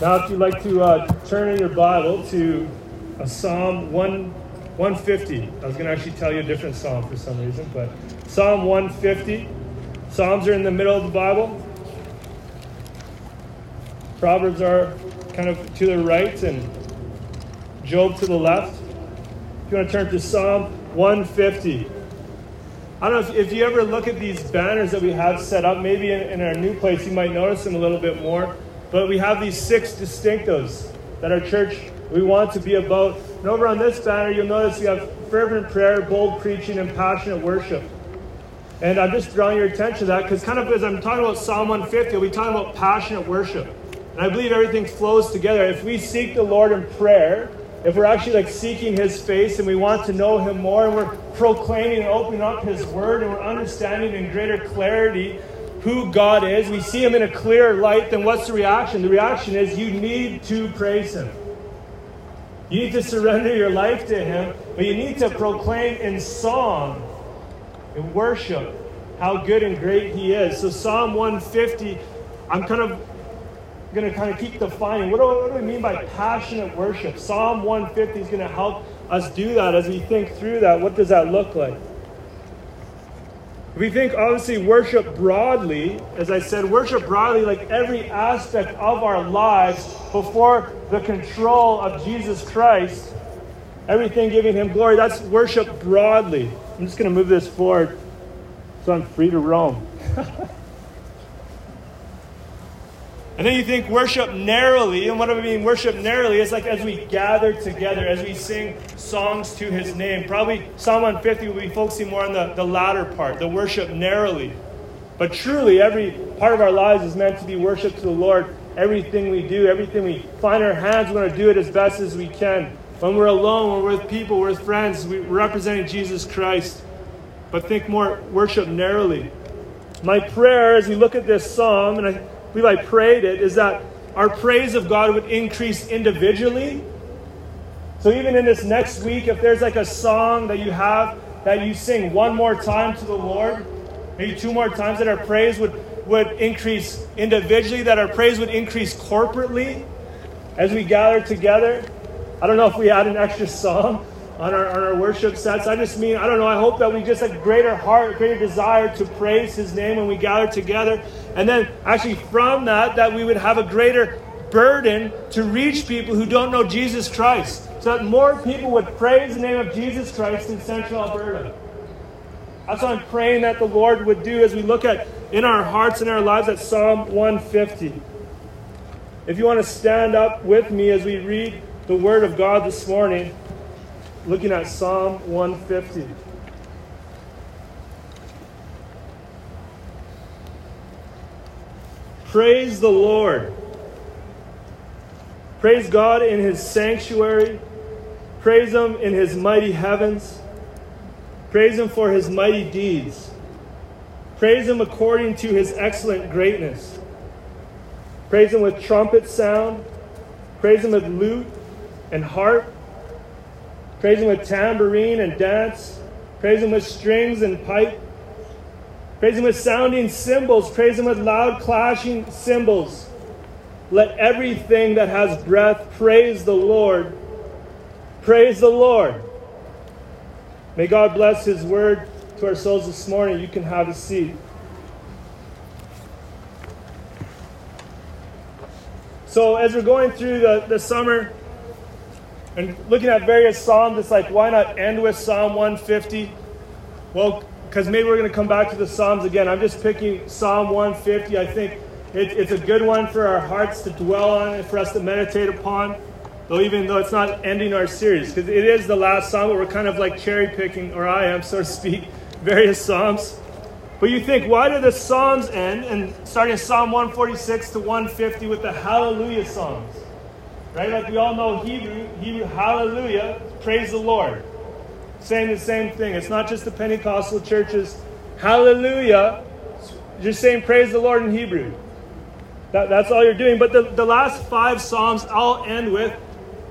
Now, if you'd like to uh, turn in your Bible to a Psalm 1, 150, I was going to actually tell you a different psalm for some reason, but Psalm 150. Psalms are in the middle of the Bible. Proverbs are kind of to the right, and Job to the left. If you want to turn to Psalm 150. I don't know if, if you ever look at these banners that we have set up, maybe in, in our new place, you might notice them a little bit more. But we have these six distinctives that our church we want to be about. And over on this banner, you'll notice we have fervent prayer, bold preaching, and passionate worship. And I'm just drawing your attention to that because, kind of as I'm talking about Psalm 150, I'll be talking about passionate worship. And I believe everything flows together. If we seek the Lord in prayer, if we're actually like seeking His face and we want to know Him more, and we're proclaiming and opening up His Word, and we're understanding in greater clarity who God is, we see Him in a clearer light, then what's the reaction? The reaction is you need to praise Him. You need to surrender your life to Him, but you need to proclaim in song, in worship, how good and great He is. So, Psalm 150, I'm kind of going to kind of keep defining what do, what do we mean by passionate worship? Psalm 150 is going to help us do that as we think through that. What does that look like? We think obviously worship broadly, as I said, worship broadly, like every aspect of our lives before the control of Jesus Christ, everything giving Him glory. That's worship broadly. I'm just going to move this forward so I'm free to roam. And then you think worship narrowly, and what I mean worship narrowly? It's like as we gather together, as we sing songs to his name. Probably Psalm 150 will be focusing more on the, the latter part, the worship narrowly. But truly, every part of our lives is meant to be worship to the Lord. Everything we do, everything we find our hands, we're going to do it as best as we can. When we're alone, when we're with people, we're with friends, we're representing Jesus Christ. But think more worship narrowly. My prayer as we look at this psalm, and I believe I prayed it, is that our praise of God would increase individually. So even in this next week, if there's like a song that you have that you sing one more time to the Lord, maybe two more times, that our praise would, would increase individually, that our praise would increase corporately as we gather together. I don't know if we add an extra song on our, on our worship sets. I just mean, I don't know, I hope that we just have greater heart, greater desire to praise His name when we gather together. And then, actually, from that, that we would have a greater burden to reach people who don't know Jesus Christ. So that more people would praise the name of Jesus Christ in Central Alberta. That's what I'm praying that the Lord would do as we look at in our hearts and our lives at Psalm 150. If you want to stand up with me as we read the Word of God this morning, looking at Psalm 150. Praise the Lord. Praise God in his sanctuary. Praise him in his mighty heavens. Praise him for his mighty deeds. Praise him according to his excellent greatness. Praise him with trumpet sound. Praise him with lute and harp. Praise him with tambourine and dance. Praise him with strings and pipe. Praise him with sounding cymbals. Praise him with loud clashing cymbals. Let everything that has breath praise the Lord. Praise the Lord. May God bless his word to our souls this morning. You can have a seat. So, as we're going through the, the summer, and looking at various Psalms, it's like, why not end with Psalm 150? Well, because maybe we're going to come back to the Psalms again. I'm just picking Psalm 150. I think it, it's a good one for our hearts to dwell on and for us to meditate upon, though even though it's not ending our series, because it is the last Psalm, but we're kind of like cherry picking, or I am, so to speak, various Psalms. But you think, why do the Psalms end? And starting Psalm 146 to 150 with the Hallelujah Psalms. Right? Like we all know Hebrew, Hebrew, hallelujah, praise the Lord. Saying the same thing. It's not just the Pentecostal churches, hallelujah, just saying praise the Lord in Hebrew. That, that's all you're doing. But the, the last five Psalms all end with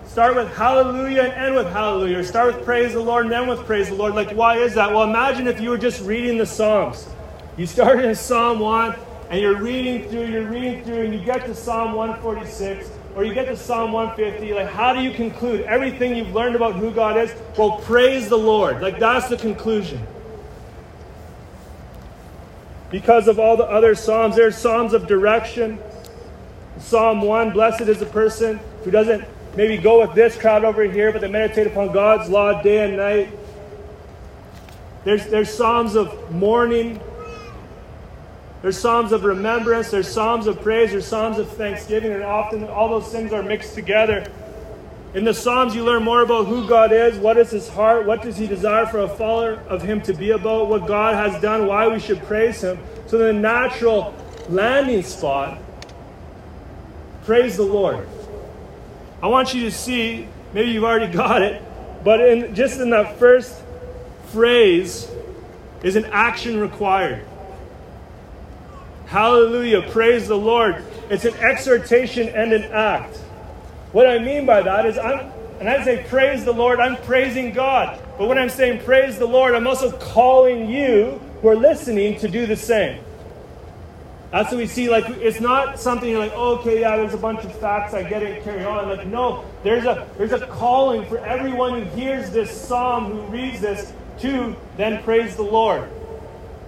start with hallelujah and end with hallelujah. Start with praise the Lord and end with praise the Lord. Like, why is that? Well, imagine if you were just reading the Psalms. You started in Psalm 1 and you're reading through, you're reading through, and you get to Psalm 146 or you get to Psalm 150, like how do you conclude everything you've learned about who God is? Well, praise the Lord. Like that's the conclusion. Because of all the other Psalms, there's Psalms of direction. Psalm 1 Blessed is the person who doesn't maybe go with this crowd over here, but they meditate upon God's law day and night. There's, there's Psalms of mourning. There's Psalms of remembrance. There's Psalms of praise. There's Psalms of thanksgiving. And often all those things are mixed together. In the Psalms, you learn more about who God is, what is his heart, what does he desire for a follower of him to be about, what God has done, why we should praise him. So, the natural landing spot, praise the Lord. I want you to see, maybe you've already got it, but in, just in that first phrase is an action required. Hallelujah, praise the Lord. It's an exhortation and an act. What I mean by that is I'm and I say praise the Lord, I'm praising God. But when I'm saying praise the Lord, I'm also calling you who are listening to do the same. That's what we see. Like, it's not something like, oh, okay, yeah, there's a bunch of facts, I get it, carry on. Like, no, there's a there's a calling for everyone who hears this psalm, who reads this, to then praise the Lord.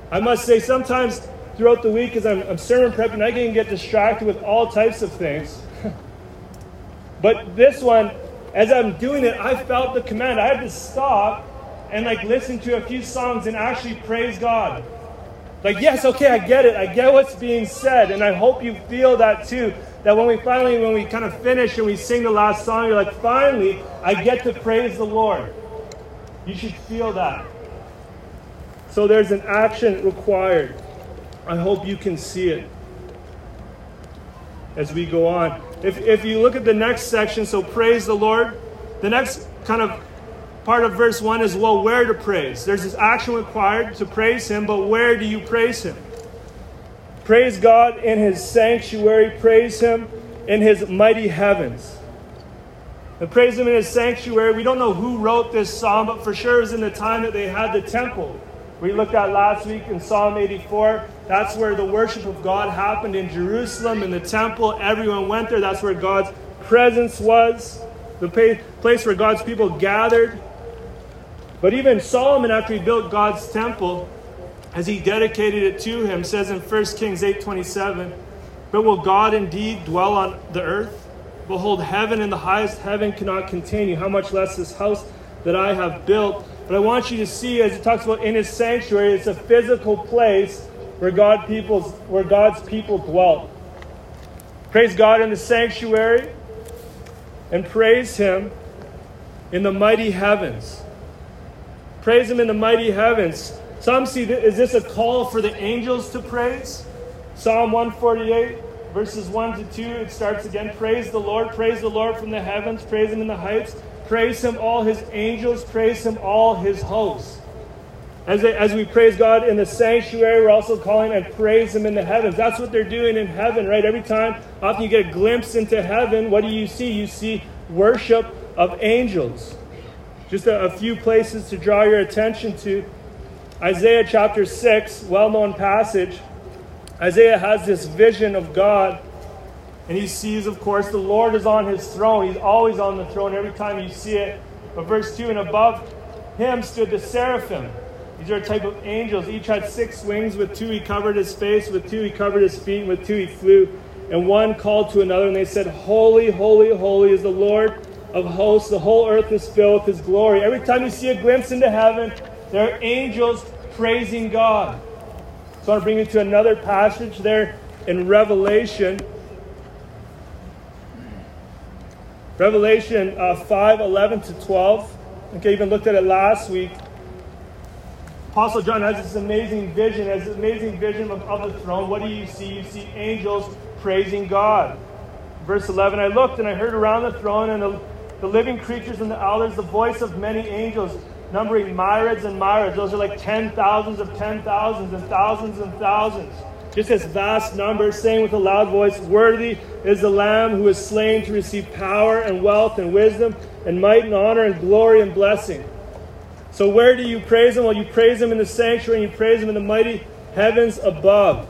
I must say, sometimes throughout the week, as I'm, I'm sermon prepping, I can get distracted with all types of things. but this one, as I'm doing it, I felt the command. I had to stop and like listen to a few songs and actually praise God. Like, yes, okay, I get it. I get what's being said. And I hope you feel that too. That when we finally, when we kind of finish and we sing the last song, you're like, finally, I get to praise the Lord. You should feel that. So there's an action required. I hope you can see it as we go on. If, if you look at the next section, so praise the Lord, the next kind of part of verse 1 is well, where to praise. There's this action required to praise Him, but where do you praise Him? Praise God in His sanctuary, praise Him in His mighty heavens. And praise Him in His sanctuary. We don't know who wrote this psalm, but for sure it was in the time that they had the temple. We looked at last week in Psalm 84. That's where the worship of God happened in Jerusalem, in the temple. Everyone went there. That's where God's presence was, the place where God's people gathered. But even Solomon, after he built God's temple, as he dedicated it to him, says in 1 Kings 8:27, "But will God indeed dwell on the earth? Behold, heaven and the highest heaven cannot contain you. How much less this house that I have built?" But I want you to see, as it talks about in his sanctuary, it's a physical place where God people's where God's people dwelt. Praise God in the sanctuary, and praise Him in the mighty heavens. Praise Him in the mighty heavens. Some see, is this a call for the angels to praise? Psalm 148, verses 1 to 2, it starts again. Praise the Lord, praise the Lord from the heavens, praise Him in the heights, praise Him all His angels, praise Him all His hosts. As, they, as we praise God in the sanctuary, we're also calling and praise Him in the heavens. That's what they're doing in heaven, right? Every time, often you get a glimpse into heaven, what do you see? You see worship of angels. Just a, a few places to draw your attention to. Isaiah chapter 6, well known passage. Isaiah has this vision of God, and he sees, of course, the Lord is on his throne. He's always on the throne every time you see it. But verse 2 and above him stood the seraphim. These are a type of angels. Each had six wings. With two he covered his face, with two he covered his feet, with two he flew. And one called to another, and they said, Holy, holy, holy is the Lord of hosts. The whole earth is filled with his glory. Every time you see a glimpse into heaven, there are angels praising God. So I want to bring you to another passage there in Revelation. Revelation uh, 5 11 to 12. Okay, even looked at it last week. Apostle John has this amazing vision, has this amazing vision of, of the throne. What do you see? You see angels praising God. Verse 11 I looked and I heard around the throne and the, the living creatures and the elders the voice of many angels, numbering myriads and myriads. Those are like ten thousands of ten thousands and thousands and thousands. Just this vast number, saying with a loud voice, Worthy is the Lamb who is slain to receive power and wealth and wisdom and might and honor and glory and blessing. So, where do you praise Him? Well, you praise Him in the sanctuary and you praise Him in the mighty heavens above.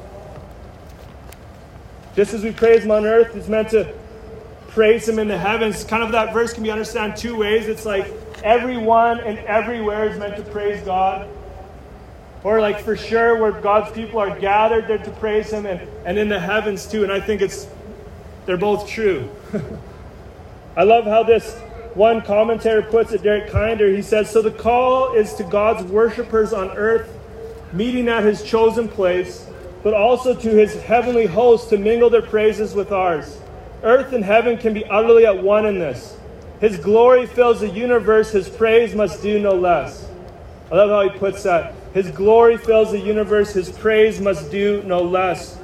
Just as we praise Him on earth, it's meant to praise him in the heavens. Kind of that verse can be understood two ways. It's like everyone and everywhere is meant to praise God. Or like for sure where God's people are gathered there to praise him and, and in the heavens too. And I think it's they're both true. I love how this one commentator puts it, Derek Kidner. He says, So the call is to God's worshippers on earth, meeting at his chosen place, but also to his heavenly host to mingle their praises with ours. Earth and heaven can be utterly at one in this. His glory fills the universe, his praise must do no less. I love how he puts that. His glory fills the universe, his praise must do no less.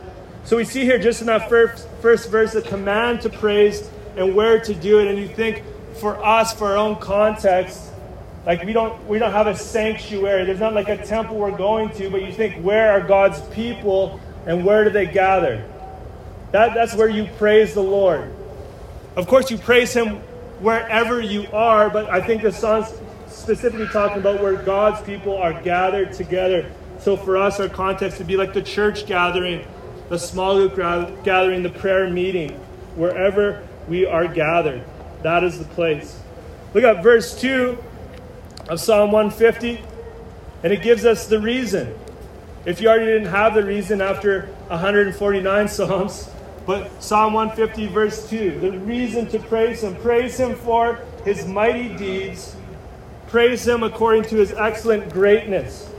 So we see here just in that first, first verse a command to praise and where to do it. And you think for us, for our own context, like we don't we don't have a sanctuary. There's not like a temple we're going to, but you think where are God's people and where do they gather? That, that's where you praise the Lord. Of course, you praise Him wherever you are, but I think the song's specifically talking about where God's people are gathered together. So for us, our context would be like the church gathering, the small group gathering, the prayer meeting, wherever we are gathered. That is the place. Look at verse 2 of Psalm 150, and it gives us the reason. If you already didn't have the reason after 149 Psalms, but Psalm 150, verse 2, the reason to praise Him. Praise Him for His mighty deeds, praise Him according to His excellent greatness.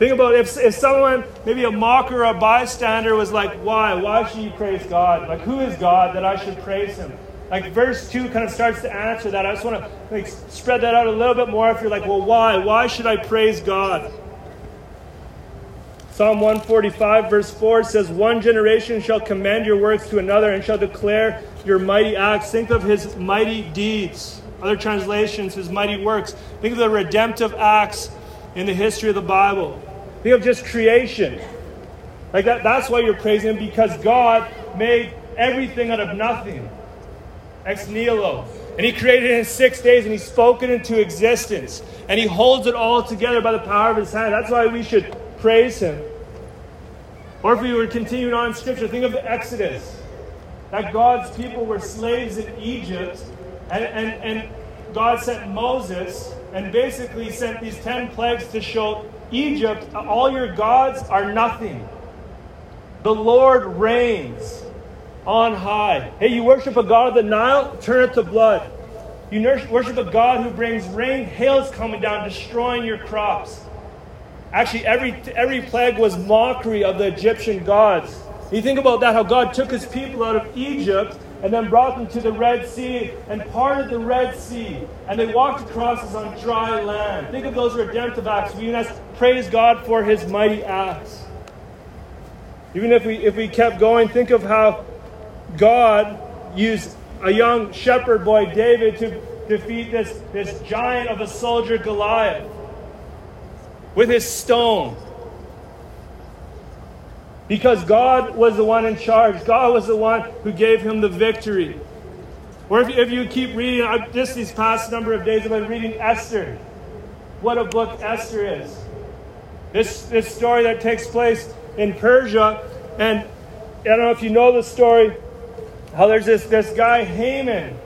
Think about if, if someone, maybe a mocker or a bystander, was like, Why? Why should you praise God? Like, who is God that I should praise Him? Like, verse 2 kind of starts to answer that. I just want to like, spread that out a little bit more if you're like, Well, why? Why should I praise God? Psalm 145, verse 4 says, One generation shall commend your works to another and shall declare your mighty acts. Think of his mighty deeds. Other translations, his mighty works. Think of the redemptive acts in the history of the Bible. Think of just creation. Like that, that's why you're praising him because God made everything out of nothing. Ex nihilo. And he created it in six days and he spoke it into existence. And he holds it all together by the power of his hand. That's why we should praise him. Or if we were continuing on in scripture, think of the Exodus. That God's people were slaves in Egypt, and, and, and God sent Moses and basically sent these ten plagues to show Egypt, all your gods are nothing. The Lord reigns on high. Hey, you worship a God of the Nile? Turn it to blood. You worship a God who brings rain, hail's coming down, destroying your crops. Actually, every, every plague was mockery of the Egyptian gods. You think about that, how God took his people out of Egypt and then brought them to the Red Sea and parted the Red Sea. And they walked across as on dry land. Think of those redemptive acts. We must praise God for his mighty acts. Even if we, if we kept going, think of how God used a young shepherd boy, David, to defeat this, this giant of a soldier, Goliath, with his stone. Because God was the one in charge. God was the one who gave him the victory. Or if, if you keep reading, uh, just these past number of days, I've been reading Esther. What a book Esther is. This, this story that takes place in Persia. And I don't know if you know the story, how there's this, this guy, Haman,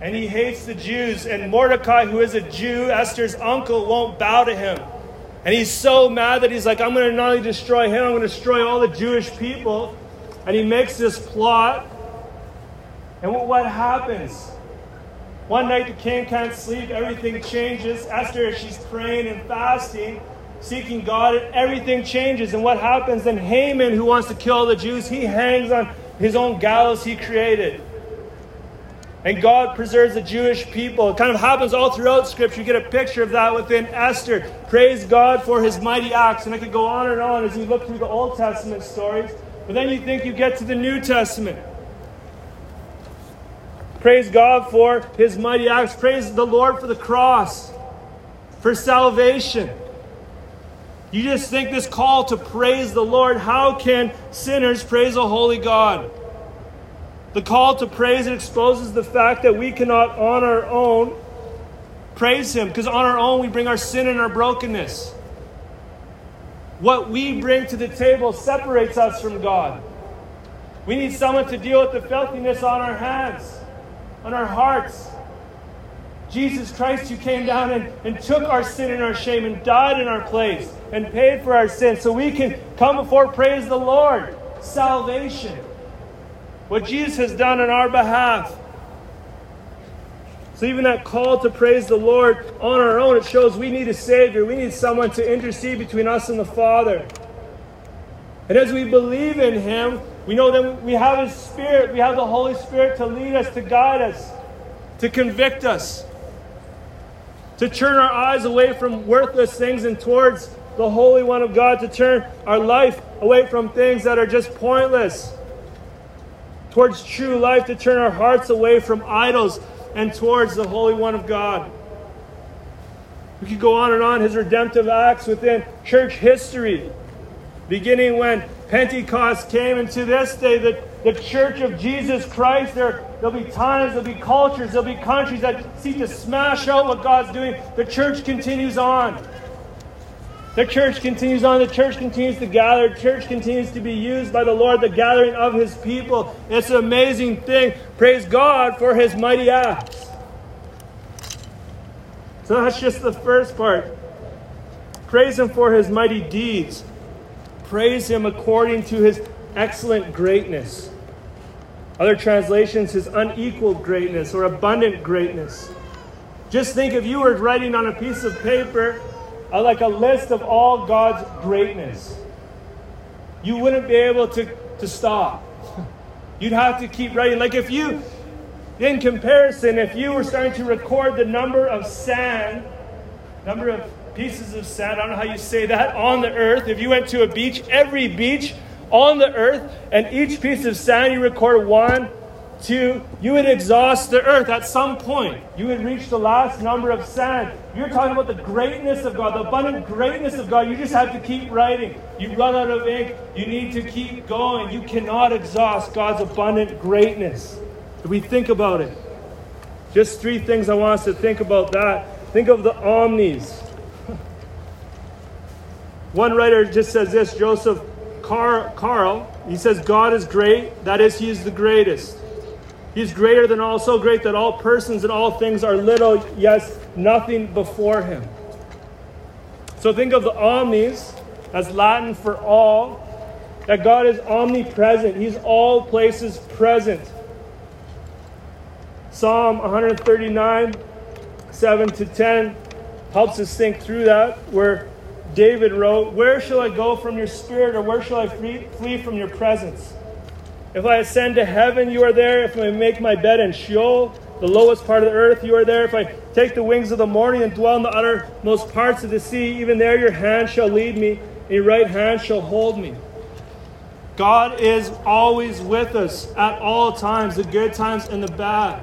and he hates the Jews. And Mordecai, who is a Jew, Esther's uncle, won't bow to him. And he's so mad that he's like, I'm going to not only destroy him, I'm going to destroy all the Jewish people. And he makes this plot. And what happens? One night the king can't sleep, everything changes. Esther, she's praying and fasting, seeking God, and everything changes. And what happens? Then Haman, who wants to kill the Jews, he hangs on his own gallows he created. And God preserves the Jewish people. It kind of happens all throughout Scripture. You get a picture of that within Esther. Praise God for his mighty acts. And I could go on and on as you look through the Old Testament stories. But then you think you get to the New Testament. Praise God for his mighty acts. Praise the Lord for the cross, for salvation. You just think this call to praise the Lord. How can sinners praise a holy God? The call to praise exposes the fact that we cannot on our own praise Him, because on our own we bring our sin and our brokenness. What we bring to the table separates us from God. We need someone to deal with the filthiness on our hands, on our hearts. Jesus Christ, who came down and, and took our sin and our shame and died in our place and paid for our sins so we can come before praise the Lord. Salvation. What Jesus has done on our behalf. So, even that call to praise the Lord on our own, it shows we need a Savior. We need someone to intercede between us and the Father. And as we believe in Him, we know that we have His Spirit. We have the Holy Spirit to lead us, to guide us, to convict us, to turn our eyes away from worthless things and towards the Holy One of God, to turn our life away from things that are just pointless, towards true life, to turn our hearts away from idols and towards the Holy One of God. We could go on and on his redemptive acts within church history, beginning when Pentecost came, and to this day, the, the church of Jesus Christ, there, there'll be times, there'll be cultures, there'll be countries that seek to smash out what God's doing. The church continues on. The church continues on. The church continues to gather. The church continues to be used by the Lord, the gathering of his people. It's an amazing thing. Praise God for his mighty acts. So that's just the first part. Praise him for his mighty deeds. Praise him according to his excellent greatness. Other translations, his unequaled greatness or abundant greatness. Just think if you were writing on a piece of paper Uh, like a list of all God's greatness. You wouldn't be able to, to stop. You'd have to keep writing. Like if you, in comparison, if you were starting to record the number of sand, number of pieces of sand, I don't know how you say that, on the earth, if you went to a beach, every beach on the earth, and each piece of sand you record one, to you would exhaust the earth at some point. You would reach the last number of sand. You're talking about the greatness of God, the abundant greatness of God. You just have to keep writing. You run out of ink. You need to keep going. You cannot exhaust God's abundant greatness. If we think about it, just three things I want us to think about that. Think of the omnis. One writer just says this Joseph Caryl, he says, God is great. That is, he is the greatest. He's greater than all, so great that all persons and all things are little, yes, nothing before him. So think of the omnis as Latin for all, that God is omnipresent. He's all places present. Psalm 139, 7 to 10 helps us think through that, where David wrote, Where shall I go from your spirit, or where shall I flee from your presence? If I ascend to heaven, you are there. If I make my bed in Sheol, the lowest part of the earth, you are there. If I take the wings of the morning and dwell in the uttermost parts of the sea, even there your hand shall lead me, and your right hand shall hold me. God is always with us at all times, the good times and the bad.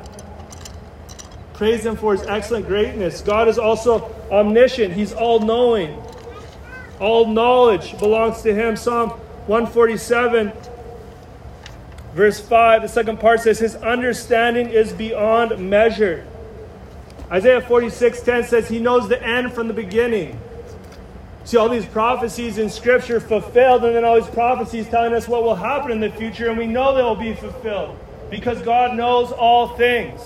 Praise Him for His excellent greatness. God is also omniscient, He's all knowing. All knowledge belongs to Him. Psalm 147 Verse 5, the second part says, His understanding is beyond measure. Isaiah 46 10 says, He knows the end from the beginning. See all these prophecies in Scripture fulfilled, and then all these prophecies telling us what will happen in the future, and we know they will be fulfilled because God knows all things.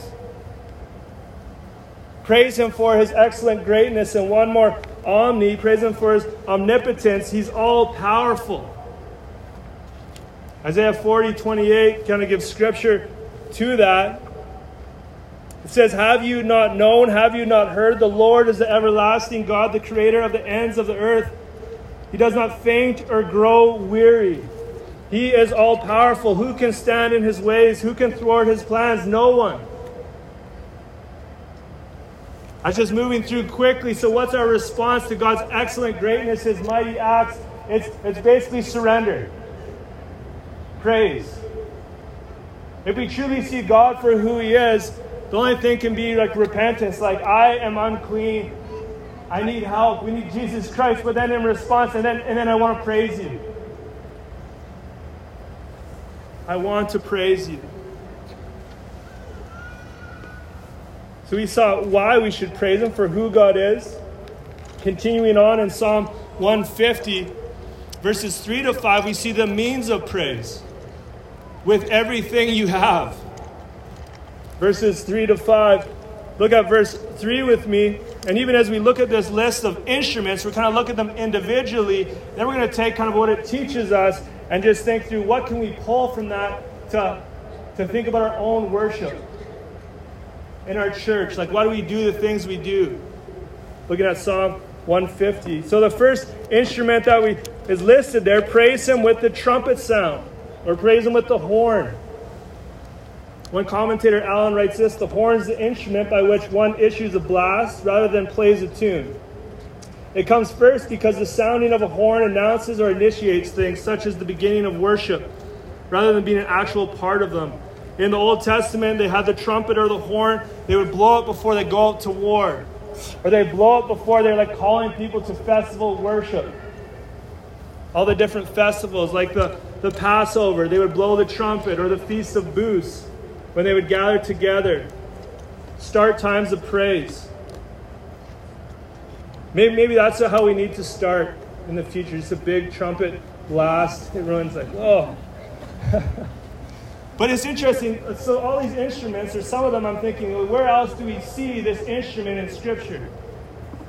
Praise Him for His excellent greatness, and one more omni. Praise Him for His omnipotence. He's all powerful. Isaiah 40, 28 kind of gives scripture to that. It says, Have you not known? Have you not heard? The Lord is the everlasting God, the creator of the ends of the earth. He does not faint or grow weary. He is all powerful. Who can stand in his ways? Who can thwart his plans? No one. I was just moving through quickly. So, what's our response to God's excellent greatness, his mighty acts? It's, it's basically surrender praise. If we truly see God for who He is, the only thing can be like repentance, like, I am unclean. I need help. We need Jesus Christ. But then in response, and then, and then I want to praise you. I want to praise you. So we saw why we should praise Him for who God is. Continuing on in Psalm 150, verses 3 to 5, we see the means of praise. With everything you have. Verses 3 to 5. Look at verse 3 with me. And even as we look at this list of instruments, we kind of look at them individually. Then we're going to take kind of what it teaches us and just think through what can we pull from that to, to think about our own worship in our church. Like, why do we do the things we do? Looking at Psalm 150. So the first instrument that we is listed there, praise him with the trumpet sound, or praise him with the horn. One commentator, Allen, writes this the horn is the instrument by which one issues a blast rather than plays a tune. It comes first because the sounding of a horn announces or initiates things, such as the beginning of worship, rather than being an actual part of them. In the Old Testament, they had the trumpet or the horn. They would blow it before they go out to war. Or they blow it before they're like calling people to festival worship. All the different festivals, like the, the Passover, they would blow the trumpet, or the Feast of Booths, when they would gather together. Start times of praise. Maybe, maybe that's how we need to start in the future. Just a big trumpet blast. It Everyone's like, oh. But it's interesting. So, all these instruments, or some of them, I'm thinking, well, where else do we see this instrument in Scripture?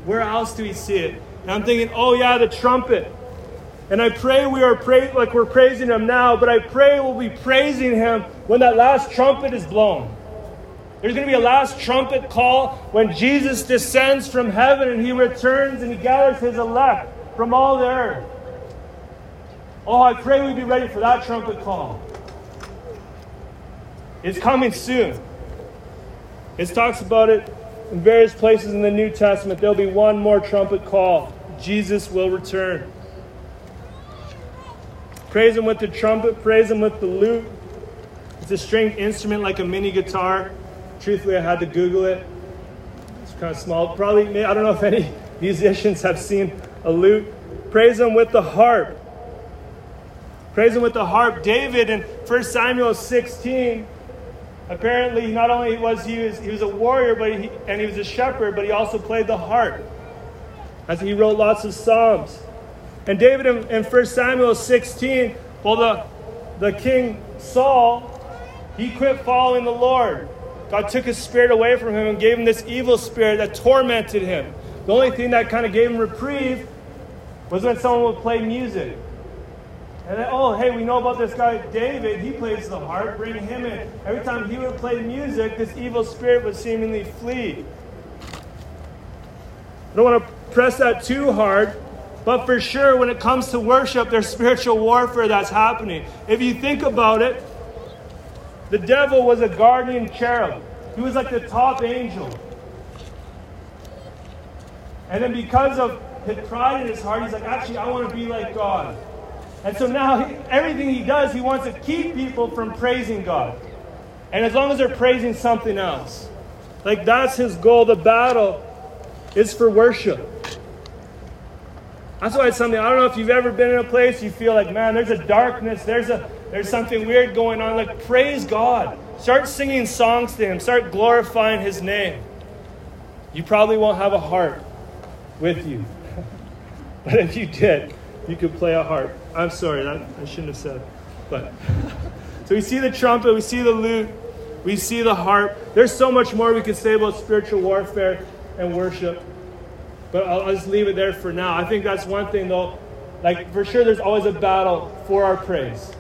Where else do we see it? And I'm thinking, oh, yeah, the trumpet. And I pray we are like we're praising him now, but I pray we'll be praising him when that last trumpet is blown. There's going to be a last trumpet call when Jesus descends from heaven and he returns and he gathers his elect from all the earth. Oh, I pray we be ready for that trumpet call. It's coming soon. It talks about it in various places in the New Testament. There'll be one more trumpet call. Jesus will return. Praise Him with the trumpet, praise Him with the lute. It's a stringed instrument like a mini guitar. Truthfully, I had to Google it. It's kind of small. Probably, I don't know if any musicians have seen a lute. Praise Him with the harp. Praise Him with the harp. David in 1 Samuel 16 Apparently, not only was he he was a warrior, but he, and he was a shepherd, but he also played the harp. As he wrote lots of psalms. And David in, in 1 Samuel 16, well, the, the king Saul, he quit following the Lord. God took his spirit away from him and gave him this evil spirit that tormented him. The only thing that kind of gave him reprieve was when someone would play music. And then, oh, hey, we know about this guy, David. He plays the harp. Bring him in. Every time he would play music, this evil spirit would seemingly flee. I don't want to press that too hard, but for sure, when it comes to worship, there's spiritual warfare that's happening. If you think about it, the devil was a guardian cherub, he was like the top angel. And then because of his pride in his heart, he's like, actually, I want to be like God. And so now, everything he does, he wants to keep people from praising God. And as long as they're praising something else, like that's his goal. The battle is for worship. That's why it's something. I don't know if you've ever been in a place you feel like, man, there's a darkness, there's a there's something weird going on. Like, praise God. Start singing songs to Him. Start glorifying His name. You probably won't have a harp with you, but if you did, you could play a harp. I'm sorry, that I shouldn't have said. But so we see the trumpet, we see the lute, we see the harp. There's so much more we could say about spiritual warfare and worship. But I'll, I'll just leave it there for now. I think that's one thing though. Like for sure there's always a battle for our praise.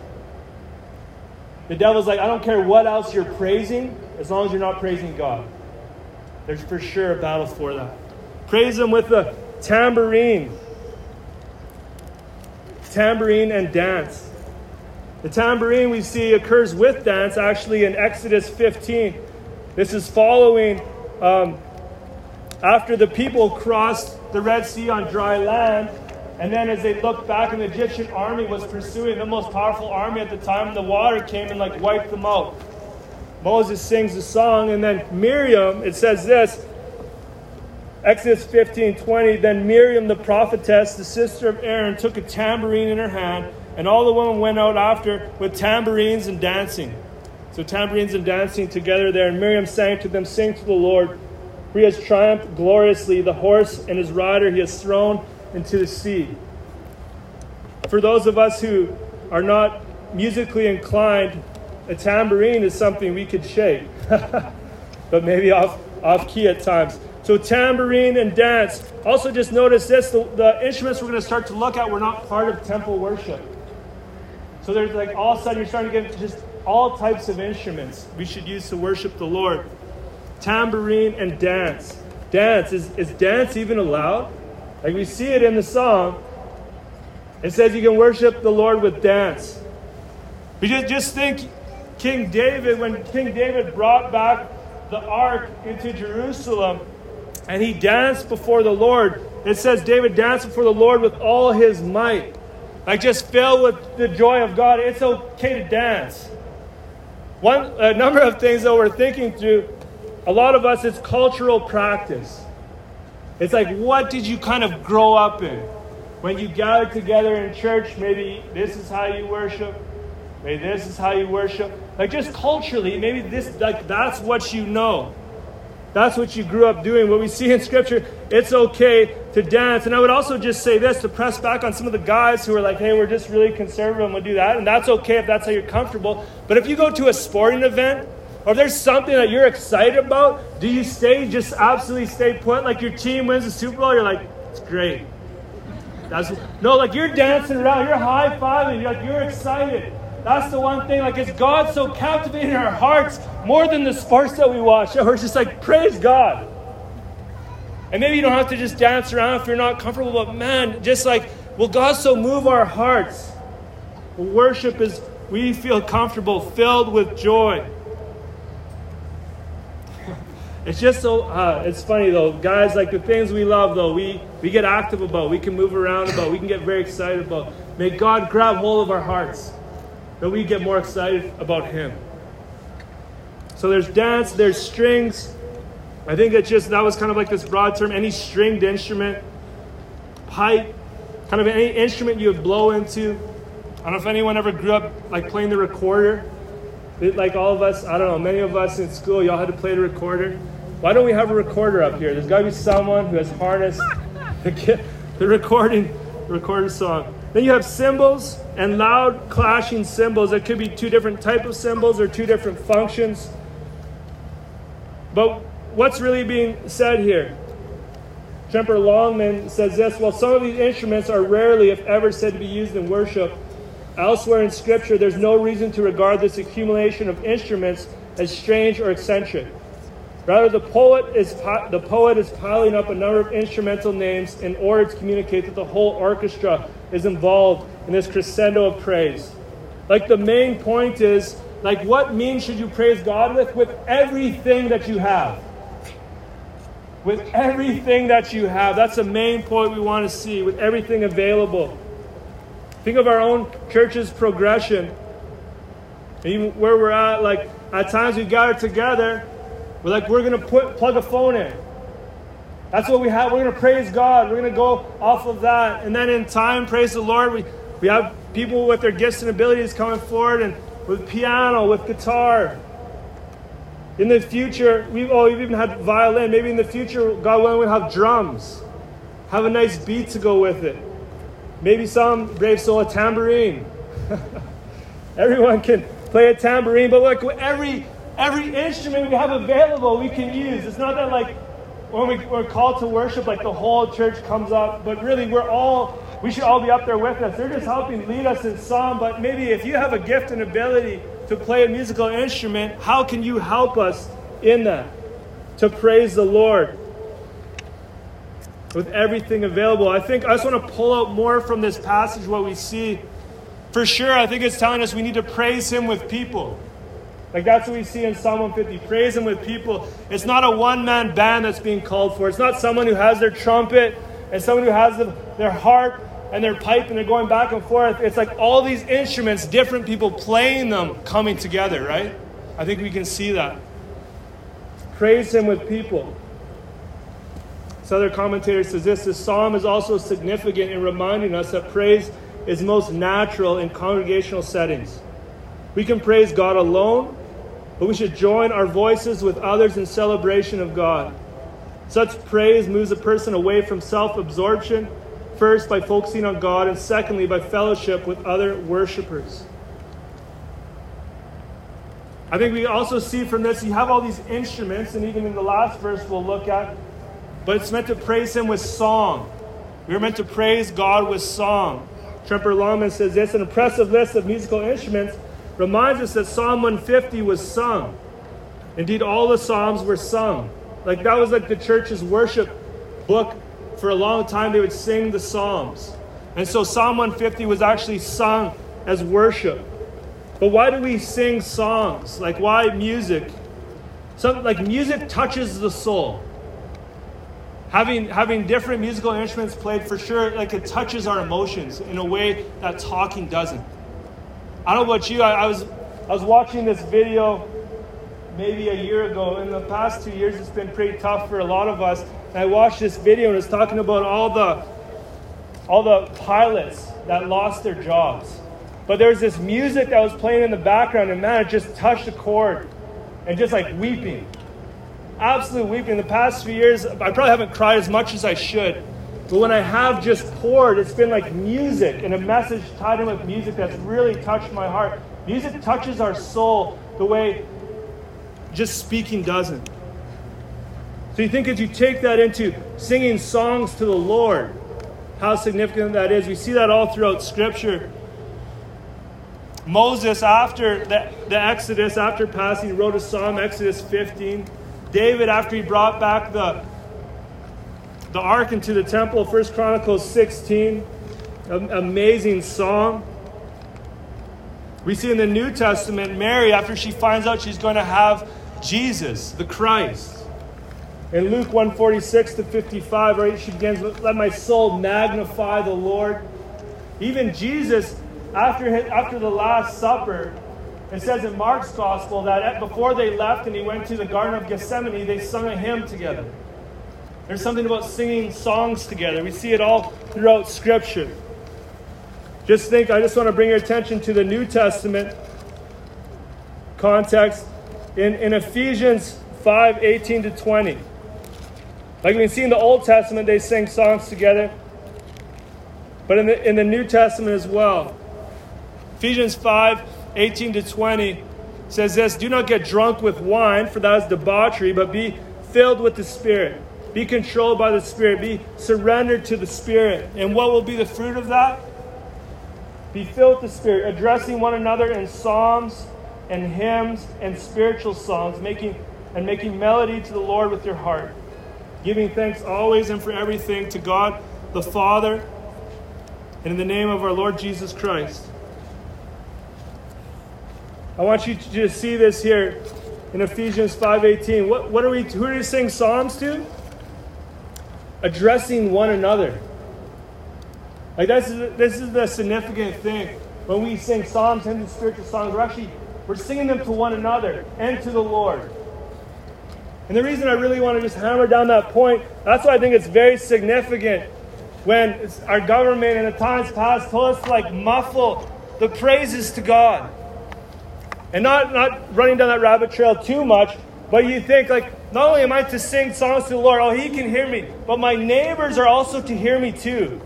The devil's like, I don't care what else you're praising, as long as you're not praising God. There's for sure a battle for that. Praise him with the tambourine tambourine and dance. The tambourine we see occurs with dance actually in Exodus 15. This is following um, after the people crossed the Red Sea on dry land. And then as they looked back, the Egyptian army was pursuing the most powerful army at the time, the water came and like wiped them out. Moses sings a song, and then Miriam, it says this Exodus 15 20. Then Miriam the prophetess, the sister of Aaron, took a tambourine in her hand, and all the women went out after with tambourines and dancing. So, tambourines and dancing together there. And Miriam sang to them, Sing to the Lord, for he has triumphed gloriously. The horse and his rider he has thrown into the sea. For those of us who are not musically inclined, a tambourine is something we could shake, but maybe off, off key at times. So, tambourine and dance. Also, just notice this the, the instruments we're going to start to look at were not part of temple worship. So, there's like all of a sudden you're starting to get just all types of instruments we should use to worship the Lord. Tambourine and dance. Dance. Is, is dance even allowed? Like we see it in the song. It says you can worship the Lord with dance. We just, just think King David, when King David brought back the ark into Jerusalem, and he danced before the Lord. It says David danced before the Lord with all his might. Like just filled with the joy of God. It's okay to dance. One a number of things that we're thinking through. A lot of us, it's cultural practice. It's like, what did you kind of grow up in? When you gather together in church, maybe this is how you worship. Maybe this is how you worship. Like just culturally, maybe this like that's what you know. That's what you grew up doing. What we see in Scripture, it's okay to dance. And I would also just say this to press back on some of the guys who are like, hey, we're just really conservative and we'll do that. And that's okay if that's how you're comfortable. But if you go to a sporting event, or there's something that you're excited about, do you stay, just absolutely stay put? Like your team wins the Super Bowl, you're like, it's great. That's, no, like you're dancing around, you're high fiving, you're like, you're excited. That's the one thing. Like, is God so captivating our hearts more than the sports that we watch? It's just like, praise God. And maybe you don't have to just dance around if you're not comfortable, but man, just like, will God so move our hearts? Worship is, we feel comfortable, filled with joy. It's just so, uh, it's funny though, guys, like the things we love though, we, we get active about, we can move around about, we can get very excited about. May God grab hold of our hearts that we get more excited about Him. So there's dance, there's strings. I think it's just that was kind of like this broad term any stringed instrument, pipe, kind of any instrument you would blow into. I don't know if anyone ever grew up like playing the recorder. It, like all of us, I don't know, many of us in school, y'all had to play the recorder. Why don't we have a recorder up here? There's got to be someone who has harnessed the, the recording, the recorder song. Then you have cymbals and loud clashing cymbals. There could be two different type of cymbals or two different functions. But what's really being said here? Tremper Longman says this While some of these instruments are rarely, if ever, said to be used in worship, elsewhere in Scripture there's no reason to regard this accumulation of instruments as strange or eccentric. Rather, the poet, is, the poet is piling up a number of instrumental names in order to communicate that the whole orchestra is involved in this crescendo of praise. Like the main point is, like, what means should you praise God with? With everything that you have. With everything that you have. That's the main point we want to see, with everything available. Think of our own church's progression. Even where we're at, like, at times we gather together we're like, we're going to put plug a phone in. That's what we have. We're going to praise God. We're going to go off of that. And then in time, praise the Lord, we, we have people with their gifts and abilities coming forward and with piano, with guitar. In the future, we've, oh, we've even had violin. Maybe in the future, God willing, we'll have drums. Have a nice beat to go with it. Maybe some brave soul, a tambourine. Everyone can play a tambourine, but look, every Every instrument we have available, we can use. It's not that like when we, we're called to worship, like the whole church comes up, but really we're all, we should all be up there with us. They're just helping lead us in song, but maybe if you have a gift and ability to play a musical instrument, how can you help us in that? To praise the Lord with everything available. I think I just want to pull out more from this passage what we see. For sure, I think it's telling us we need to praise Him with people. Like that's what we see in Psalm 150. Praise Him with people. It's not a one man band that's being called for. It's not someone who has their trumpet and someone who has the, their harp and their pipe and they're going back and forth. It's like all these instruments, different people playing them, coming together, right? I think we can see that. Praise Him with people. This other commentator says this this psalm is also significant in reminding us that praise is most natural in congregational settings. We can praise God alone but we should join our voices with others in celebration of God. Such praise moves a person away from self absorption, first by focusing on God, and secondly by fellowship with other worshippers. I think we also see from this, you have all these instruments, and even in the last verse we'll look at, but it's meant to praise Him with song. We are meant to praise God with song. Tremper Longman says this an impressive list of musical instruments reminds us that Psalm 150 was sung. Indeed, all the Psalms were sung. Like that was like the church's worship book for a long time. They would sing the Psalms. And so Psalm 150 was actually sung as worship. But why do we sing songs? Like, why music? Something like music touches the soul. Having, having different musical instruments played for sure, like it touches our emotions in a way that talking doesn't. I don't know about you, I, I was, I was watching this video maybe a year ago. In the past two years, it's been pretty tough for a lot of us. And I watched this video and it's talking about all the, all the pilots that lost their jobs but there was this music that was playing in the background, and man, it just touched a chord and just like weeping. Absolute weeping. In The past few years, I probably haven't cried as much as I should. But when I have just poured, it's been like music and a message tied in with music that's really touched my heart. Music touches our soul the way just speaking doesn't. So you think as you take that into singing songs to the Lord, how significant that is. We see that all throughout Scripture. Moses, after the, the Exodus, after passing, wrote a psalm, Exodus 15. David, after he brought back the, the ark into the temple, 1 Chronicles 16. Amazing song. We see in the New Testament, Mary, after she finds out she's going to have Jesus, the Christ. In Luke 146 to 55, right, she begins, Let my soul magnify the Lord. Even Jesus after, after the Last Supper, it says in Mark's Gospel that before they left and he went to the Garden of Gethsemane, they sung a hymn together. There's something about singing songs together. We see it all throughout Scripture. Just think, I just want to bring your attention to the New Testament context in, in Ephesians 5 18 to 20. Like we see in the Old Testament, they sing songs together, but in the, in the New Testament as well. Ephesians 5 18 to 20 says this Do not get drunk with wine, for that is debauchery, but be filled with the Spirit. Be controlled by the Spirit. Be surrendered to the Spirit. And what will be the fruit of that? Be filled with the Spirit, addressing one another in psalms and hymns and spiritual songs, making and making melody to the Lord with your heart, giving thanks always and for everything to God the Father, and in the name of our Lord Jesus Christ I want you to just see this here in Ephesians 5:18. What, what are we who are you sing psalms to? Addressing one another. Like this is this is the significant thing. When we sing psalms and the spiritual songs, we're actually we're singing them to one another and to the Lord. And the reason I really want to just hammer down that point, that's why I think it's very significant when our government in the times past told us to like muffle the praises to God. And not, not running down that rabbit trail too much, but you think, like, not only am I to sing songs to the Lord, oh, He can hear me, but my neighbors are also to hear me too.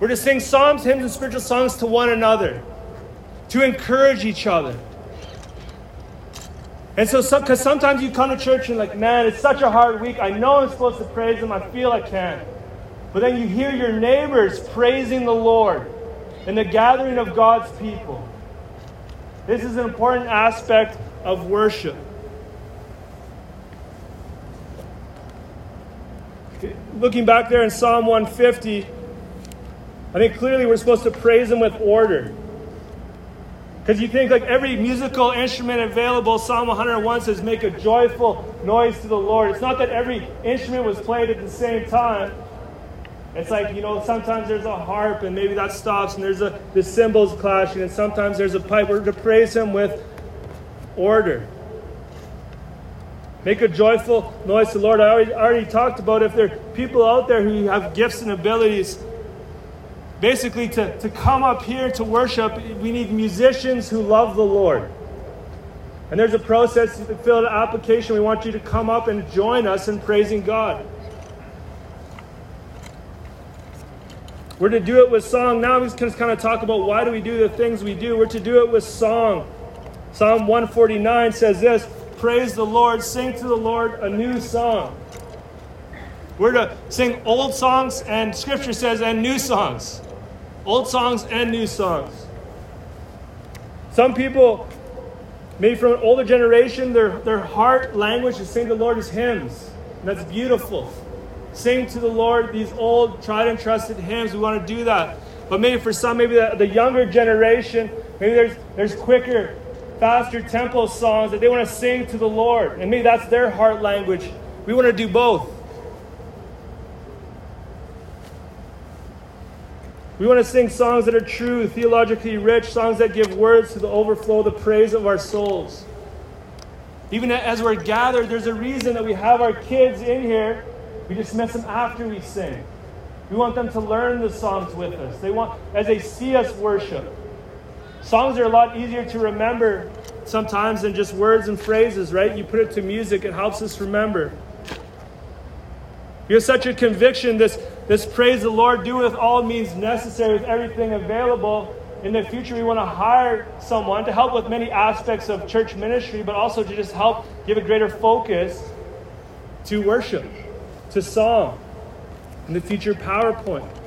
We're to sing psalms, hymns, and spiritual songs to one another, to encourage each other. And so, because some, sometimes you come to church and, like, man, it's such a hard week. I know I'm supposed to praise Him, I feel I can. But then you hear your neighbors praising the Lord in the gathering of God's people. This is an important aspect of worship. Looking back there in Psalm 150, I think clearly we're supposed to praise Him with order. Because you think, like every musical instrument available, Psalm 101 says, make a joyful noise to the Lord. It's not that every instrument was played at the same time, it's like, you know, sometimes there's a harp and maybe that stops and there's a, the cymbals clashing and sometimes there's a pipe. We're to praise him with order. Make a joyful noise to the Lord. I already, already talked about if there are people out there who have gifts and abilities, basically to, to come up here to worship, we need musicians who love the Lord. And there's a process to fill an application. We want you to come up and join us in praising God. We're to do it with song. Now we can kind of talk about why do we do the things we do. We're to do it with song. Psalm 149 says this Praise the Lord, sing to the Lord a new song. We're to sing old songs, and scripture says, and new songs. Old songs and new songs. Some people, maybe from an older generation, their, their heart language to sing to the Lord is hymns. And that's beautiful. Sing to the Lord these old, tried and trusted hymns. We want to do that. But maybe for some, maybe the, the younger generation, maybe there's, there's quicker, faster tempo songs that they want to sing to the Lord. And maybe that's their heart language. We want to do both. We want to sing songs that are true, theologically rich, songs that give words to the overflow, the praise of our souls. Even as we're gathered, there's a reason that we have our kids in here. We just dismiss them after we sing. We want them to learn the songs with us. They want, as they see us worship. Songs are a lot easier to remember sometimes than just words and phrases, right? You put it to music, it helps us remember. You have such a conviction, this, this praise the Lord, do with all means necessary, with everything available. In the future, we want to hire someone to help with many aspects of church ministry, but also to just help give a greater focus to worship, to song, in the future PowerPoint.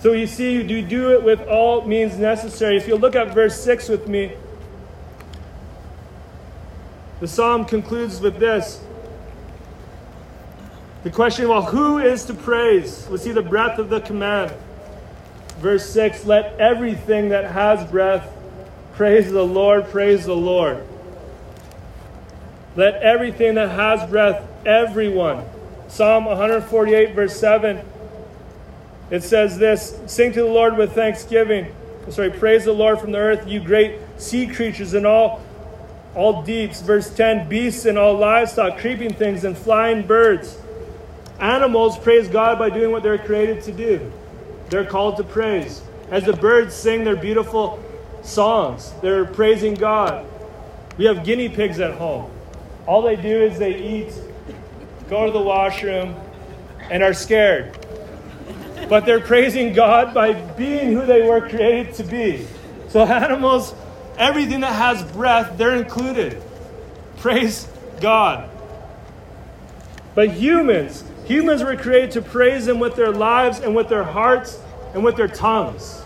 So you see, you do it with all means necessary. If you look at verse 6 with me, the psalm concludes with this. The question, well, who is to praise? We see the breath of the command. Verse 6 Let everything that has breath praise the Lord, praise the Lord. Let everything that has breath, everyone. Psalm 148, verse 7 it says this Sing to the Lord with thanksgiving. Sorry, praise the Lord from the earth, you great sea creatures and all, all deeps. Verse 10 Beasts and all livestock, creeping things and flying birds. Animals praise God by doing what they're created to do. They're called to praise. As the birds sing their beautiful songs, they're praising God. We have guinea pigs at home. All they do is they eat, go to the washroom, and are scared but they're praising God by being who they were created to be. So, animals, everything that has breath, they're included. Praise God. But humans, humans were created to praise Him with their lives and with their hearts and with their tongues.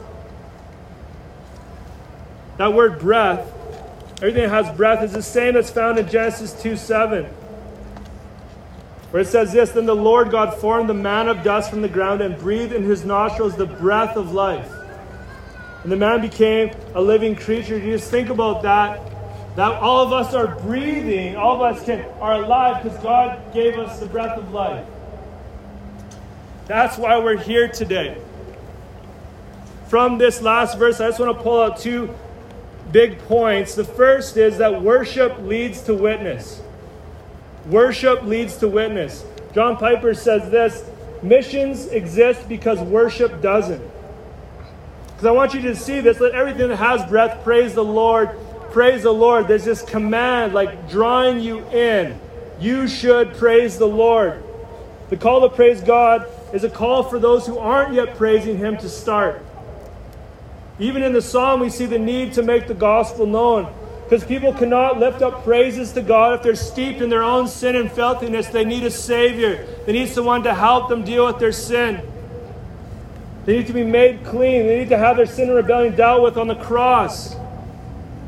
That word breath, everything that has breath, is the same that's found in Genesis 2 7 where it says this Then the Lord God formed the man of dust from the ground and breathed in his nostrils the breath of life. And the man became a living creature. You just think about that. That all of us are breathing, all of us can are alive because God gave us the breath of life. That's why we're here today. From this last verse, I just want to pull out two big points. The first is that worship leads to witness. Worship leads to witness. John Piper says this missions exist because worship doesn't. Because I want you to see this. Let everything that has breath praise the Lord. Praise the Lord. There's this command like drawing you in. You should praise the Lord. The call to praise God is a call for those who aren't yet praising Him to start. Even in the psalm, we see the need to make the gospel known. Because people cannot lift up praises to God if they're steeped in their own sin and filthiness. They need a Savior. They need someone to help them deal with their sin. They need to be made clean. They need to have their sin and rebellion dealt with on the cross.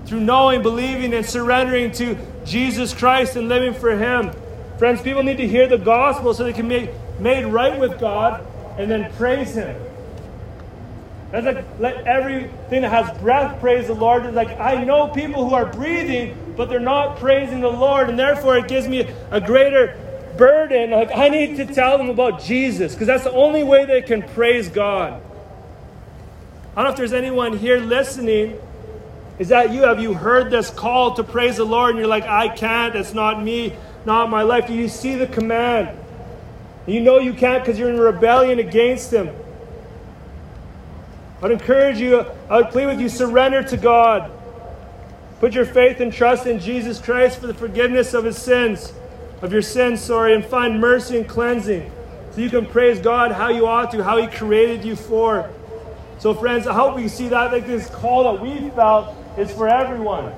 Through knowing, believing, and surrendering to Jesus Christ and living for Him. Friends, people need to hear the gospel so they can be made right with God and then praise Him. That's like, let everything that has breath praise the Lord. It's like, I know people who are breathing, but they're not praising the Lord, and therefore it gives me a greater burden. Like, I need to tell them about Jesus, because that's the only way they can praise God. I don't know if there's anyone here listening. Is that you? Have you heard this call to praise the Lord, and you're like, I can't, it's not me, not my life? Do you see the command? You know you can't because you're in rebellion against Him. I'd encourage you, I would plead with you, surrender to God. Put your faith and trust in Jesus Christ for the forgiveness of his sins, of your sins, sorry, and find mercy and cleansing. So you can praise God how you ought to, how he created you for. So, friends, I hope we see that like this call that we felt is for everyone.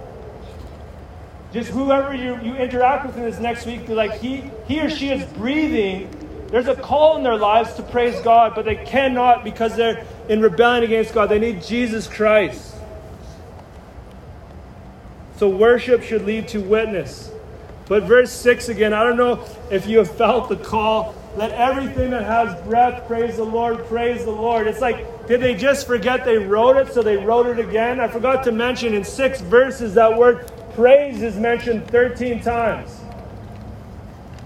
Just whoever you, you interact with in this next week, be like he, he or she is breathing, there's a call in their lives to praise God, but they cannot because they're in rebellion against God. They need Jesus Christ. So worship should lead to witness. But verse 6 again, I don't know if you have felt the call. Let everything that has breath praise the Lord, praise the Lord. It's like, did they just forget they wrote it, so they wrote it again? I forgot to mention in six verses that word praise is mentioned 13 times.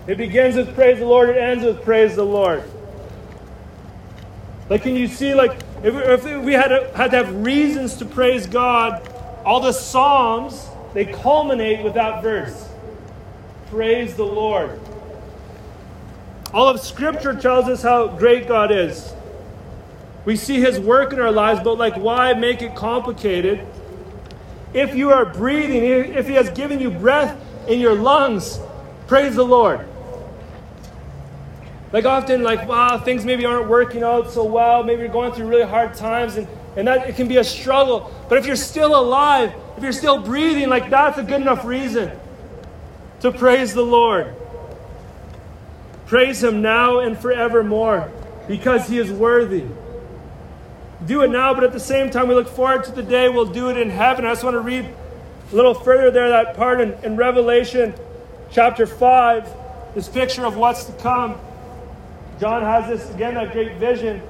It begins with praise the Lord, it ends with praise the Lord. Like, can you see, like, if, if we had to, had to have reasons to praise God, all the Psalms, they culminate with that verse. Praise the Lord. All of Scripture tells us how great God is. We see His work in our lives, but like, why make it complicated? If you are breathing, if He has given you breath in your lungs, praise the Lord. Like often, like, wow, things maybe aren't working out so well. Maybe you're going through really hard times, and, and that it can be a struggle. But if you're still alive, if you're still breathing, like that's a good enough reason to praise the Lord. Praise Him now and forevermore because He is worthy. Do it now, but at the same time, we look forward to the day we'll do it in heaven. I just want to read a little further there, that part in, in Revelation chapter 5, this picture of what's to come. John has this, again, that great vision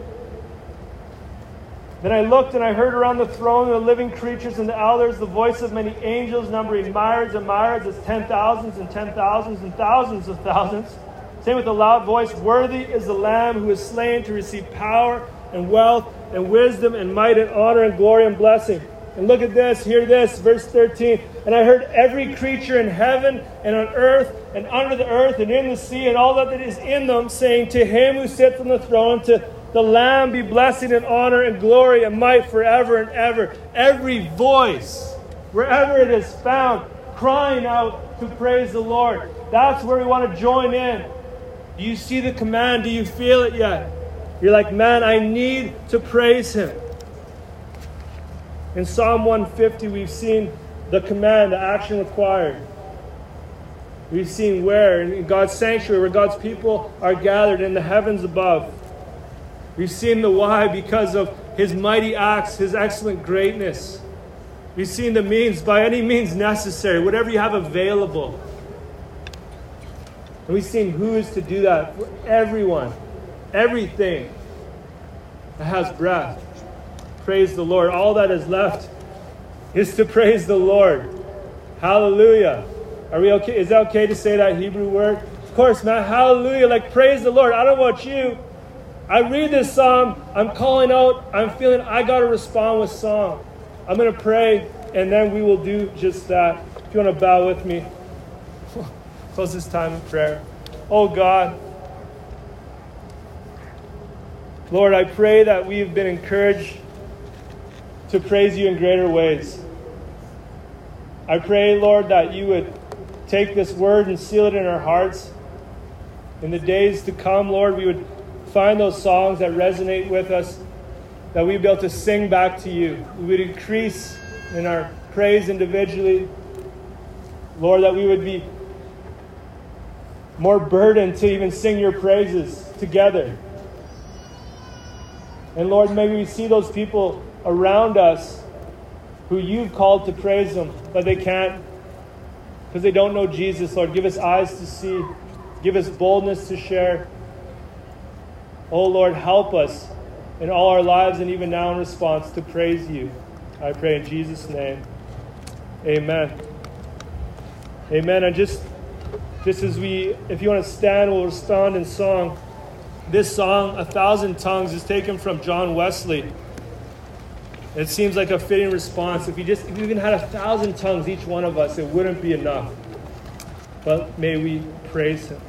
then I looked and I heard around the throne the living creatures and the elders the voice of many angels, numbering myriads and myriads as ten thousands and ten thousands and thousands of thousands, saying with a loud voice, Worthy is the Lamb who is slain to receive power and wealth and wisdom and might and honor and glory and blessing. And look at this, hear this, verse 13. And I heard every creature in heaven and on earth and under the earth and in the sea and all that is in them, saying, To him who sits on the throne, to the Lamb be blessing and honor and glory and might forever and ever. Every voice, wherever it is found, crying out to praise the Lord. That's where we want to join in. Do you see the command? Do you feel it yet? You're like, man, I need to praise Him. In Psalm 150, we've seen the command, the action required. We've seen where, in God's sanctuary, where God's people are gathered in the heavens above. We've seen the why because of his mighty acts, his excellent greatness. We've seen the means by any means necessary, whatever you have available. And we've seen who is to do that for everyone, everything that has breath. Praise the Lord. All that is left is to praise the Lord. Hallelujah. Are we okay? Is that okay to say that Hebrew word? Of course, man. Hallelujah. Like, praise the Lord. I don't want you. I read this psalm, I'm calling out, I'm feeling I got to respond with song. I'm going to pray, and then we will do just that. If you want to bow with me, close this time in prayer. Oh God, Lord, I pray that we've been encouraged to praise you in greater ways. I pray, Lord, that you would take this word and seal it in our hearts. In the days to come, Lord, we would find those songs that resonate with us, that we'd be able to sing back to you. We would increase in our praise individually. Lord, that we would be more burdened to even sing your praises together. And Lord, maybe we see those people around us who you've called to praise them, but they can't because they don't know Jesus. Lord, give us eyes to see, give us boldness to share. Oh Lord, help us in all our lives and even now in response to praise you. I pray in Jesus' name. Amen. Amen. And just just as we if you want to stand, we'll respond in song. This song, A Thousand Tongues, is taken from John Wesley. It seems like a fitting response. If you just if you even had a thousand tongues, each one of us, it wouldn't be enough. But may we praise him.